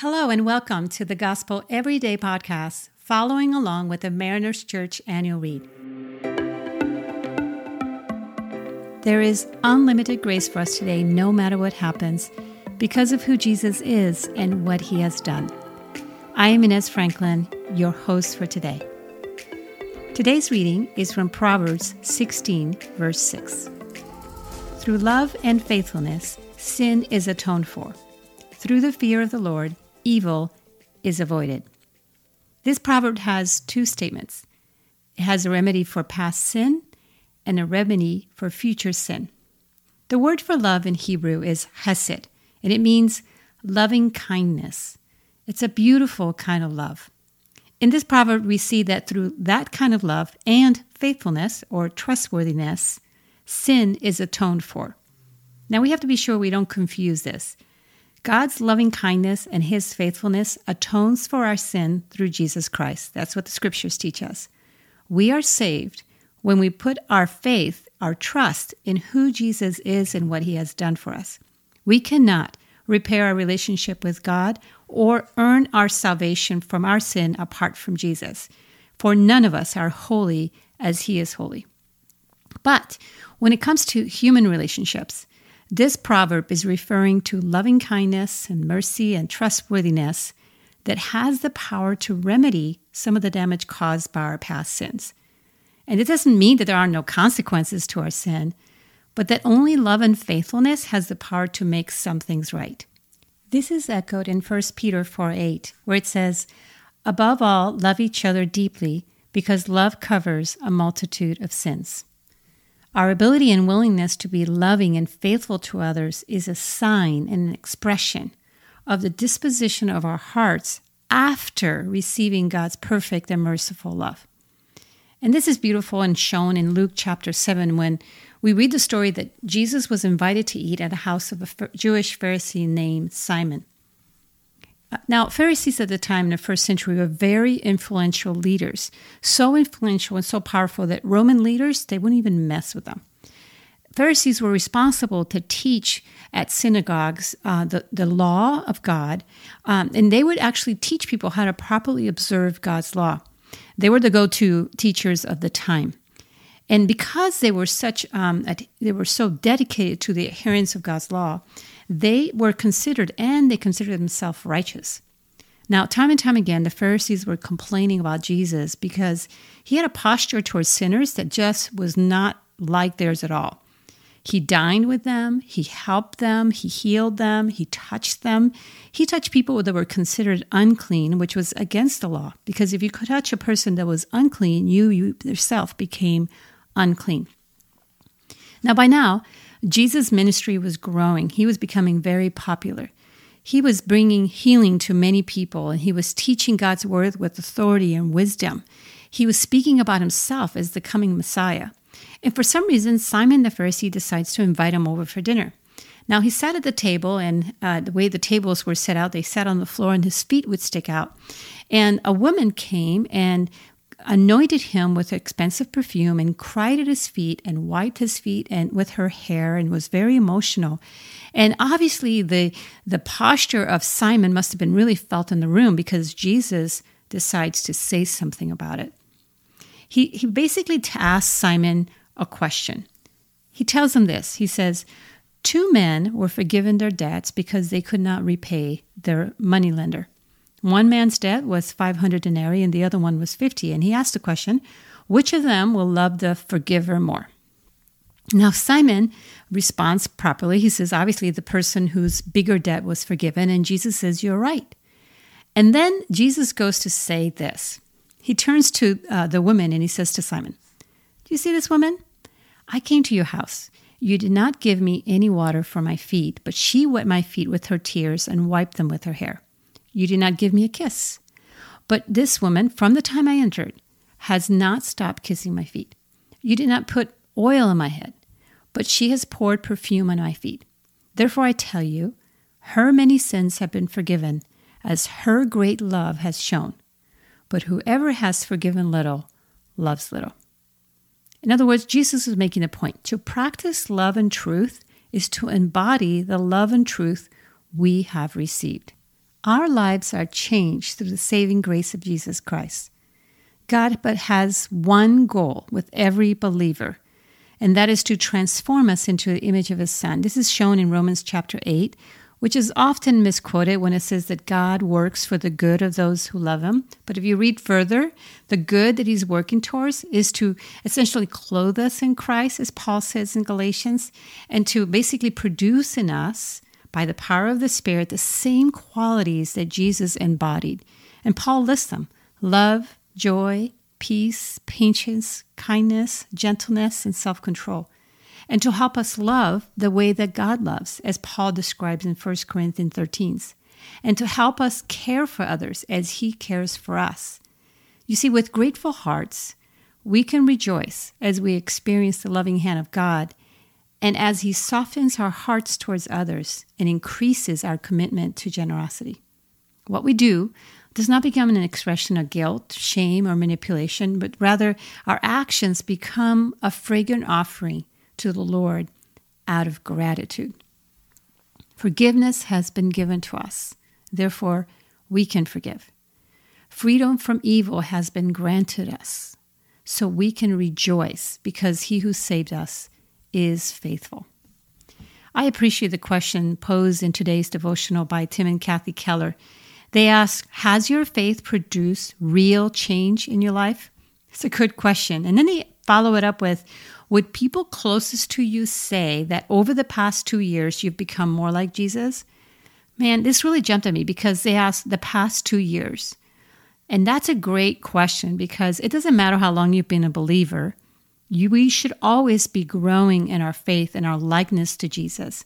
Hello, and welcome to the Gospel Everyday Podcast, following along with the Mariners Church annual read. There is unlimited grace for us today, no matter what happens, because of who Jesus is and what he has done. I am Inez Franklin, your host for today. Today's reading is from Proverbs 16, verse 6. Through love and faithfulness, sin is atoned for. Through the fear of the Lord, evil is avoided. This proverb has two statements it has a remedy for past sin and a remedy for future sin. The word for love in Hebrew is hesed, and it means loving kindness. It's a beautiful kind of love. In this proverb, we see that through that kind of love and faithfulness or trustworthiness, sin is atoned for. Now, we have to be sure we don't confuse this. God's loving kindness and his faithfulness atones for our sin through Jesus Christ. That's what the scriptures teach us. We are saved when we put our faith, our trust in who Jesus is and what he has done for us. We cannot repair our relationship with God or earn our salvation from our sin apart from Jesus, for none of us are holy as he is holy. But when it comes to human relationships, this proverb is referring to loving kindness and mercy and trustworthiness that has the power to remedy some of the damage caused by our past sins. And it doesn't mean that there are no consequences to our sin, but that only love and faithfulness has the power to make some things right. This is echoed in 1 Peter 4 8, where it says, Above all, love each other deeply, because love covers a multitude of sins. Our ability and willingness to be loving and faithful to others is a sign and an expression of the disposition of our hearts after receiving God's perfect and merciful love. And this is beautiful and shown in Luke chapter 7 when we read the story that Jesus was invited to eat at a house of a Jewish Pharisee named Simon. Now, Pharisees at the time in the first century were very influential leaders, so influential and so powerful that Roman leaders, they wouldn't even mess with them. Pharisees were responsible to teach at synagogues uh, the, the law of God, um, and they would actually teach people how to properly observe God's law. They were the go to teachers of the time. And because they were such, um, they were so dedicated to the adherence of God's law, they were considered and they considered themselves righteous. Now, time and time again, the Pharisees were complaining about Jesus because he had a posture towards sinners that just was not like theirs at all. He dined with them, he helped them, he healed them, he touched them. He touched people that were considered unclean, which was against the law, because if you could touch a person that was unclean, you, you yourself became unclean. Now, by now, Jesus' ministry was growing, he was becoming very popular. He was bringing healing to many people, and he was teaching God's word with authority and wisdom. He was speaking about himself as the coming Messiah. And for some reason, Simon the Pharisee decides to invite him over for dinner. Now he sat at the table, and uh, the way the tables were set out, they sat on the floor, and his feet would stick out. And a woman came and anointed him with expensive perfume and cried at his feet and wiped his feet and with her hair and was very emotional. And obviously the the posture of simon must have been really felt in the room because jesus decides to say something about it. He he basically asks simon a question. He tells him this. He says two men were forgiven their debts because they could not repay their moneylender one man's debt was 500 denarii and the other one was 50. And he asked the question, which of them will love the forgiver more? Now, Simon responds properly. He says, obviously, the person whose bigger debt was forgiven. And Jesus says, You're right. And then Jesus goes to say this. He turns to uh, the woman and he says to Simon, Do you see this woman? I came to your house. You did not give me any water for my feet, but she wet my feet with her tears and wiped them with her hair. You did not give me a kiss. But this woman, from the time I entered, has not stopped kissing my feet. You did not put oil on my head, but she has poured perfume on my feet. Therefore, I tell you, her many sins have been forgiven, as her great love has shown. But whoever has forgiven little loves little. In other words, Jesus is making a point. To practice love and truth is to embody the love and truth we have received. Our lives are changed through the saving grace of Jesus Christ. God but has one goal with every believer, and that is to transform us into the image of his son. This is shown in Romans chapter 8, which is often misquoted when it says that God works for the good of those who love him. But if you read further, the good that he's working towards is to essentially clothe us in Christ, as Paul says in Galatians, and to basically produce in us, by the power of the Spirit, the same qualities that Jesus embodied. And Paul lists them love, joy, peace, patience, kindness, gentleness, and self control and to help us love the way that God loves, as Paul describes in 1 Corinthians 13, and to help us care for others as He cares for us. You see, with grateful hearts, we can rejoice as we experience the loving hand of God and as He softens our hearts towards others and increases our commitment to generosity. What we do does not become an expression of guilt, shame, or manipulation, but rather our actions become a fragrant offering to the Lord out of gratitude. Forgiveness has been given to us, therefore, we can forgive. Freedom from evil has been granted us, so we can rejoice because he who saved us is faithful. I appreciate the question posed in today's devotional by Tim and Kathy Keller. They ask, Has your faith produced real change in your life? It's a good question. And then they follow it up with, would people closest to you say that over the past two years you've become more like Jesus? Man, this really jumped at me because they asked the past two years. And that's a great question because it doesn't matter how long you've been a believer, we should always be growing in our faith and our likeness to Jesus.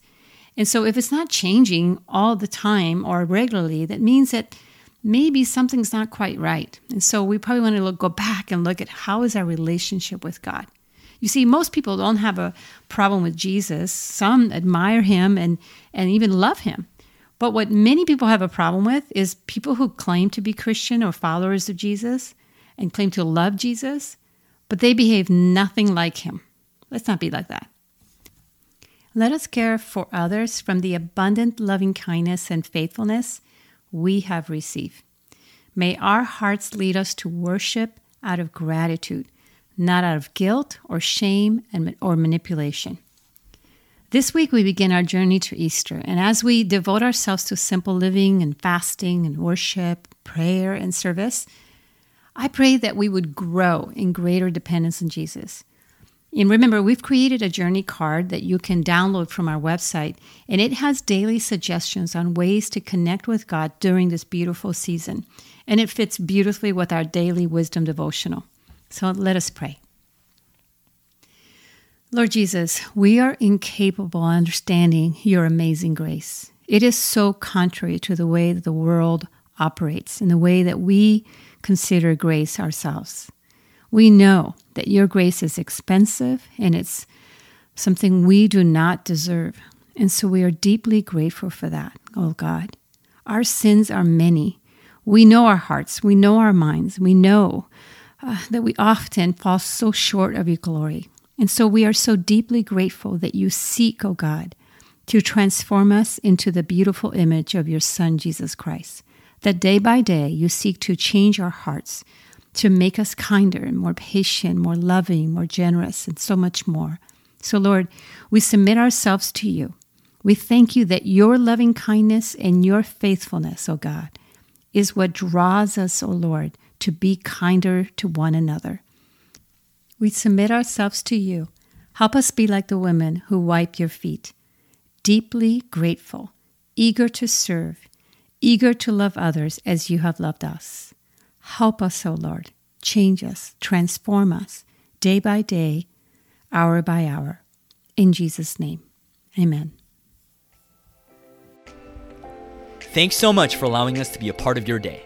And so if it's not changing all the time or regularly, that means that maybe something's not quite right. And so we probably want to look, go back and look at how is our relationship with God. You see, most people don't have a problem with Jesus. Some admire him and, and even love him. But what many people have a problem with is people who claim to be Christian or followers of Jesus and claim to love Jesus, but they behave nothing like him. Let's not be like that. Let us care for others from the abundant loving kindness and faithfulness we have received. May our hearts lead us to worship out of gratitude not out of guilt or shame and, or manipulation. This week, we begin our journey to Easter, and as we devote ourselves to simple living and fasting and worship, prayer, and service, I pray that we would grow in greater dependence on Jesus. And remember, we've created a journey card that you can download from our website, and it has daily suggestions on ways to connect with God during this beautiful season. And it fits beautifully with our daily wisdom devotional. So let us pray. Lord Jesus, we are incapable of understanding your amazing grace. It is so contrary to the way that the world operates and the way that we consider grace ourselves. We know that your grace is expensive and it's something we do not deserve. And so we are deeply grateful for that, oh God. Our sins are many. We know our hearts, we know our minds, we know uh, that we often fall so short of your glory. And so we are so deeply grateful that you seek, O oh God, to transform us into the beautiful image of your Son, Jesus Christ. That day by day you seek to change our hearts, to make us kinder and more patient, more loving, more generous, and so much more. So, Lord, we submit ourselves to you. We thank you that your loving kindness and your faithfulness, O God, is what draws us, O Lord, to be kinder to one another. We submit ourselves to you. Help us be like the women who wipe your feet, deeply grateful, eager to serve, eager to love others as you have loved us. Help us, O Lord. Change us, transform us, day by day, hour by hour. In Jesus' name, amen. Thanks so much for allowing us to be a part of your day.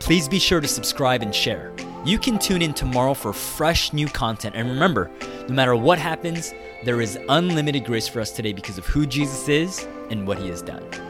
Please be sure to subscribe and share. You can tune in tomorrow for fresh new content. And remember, no matter what happens, there is unlimited grace for us today because of who Jesus is and what he has done.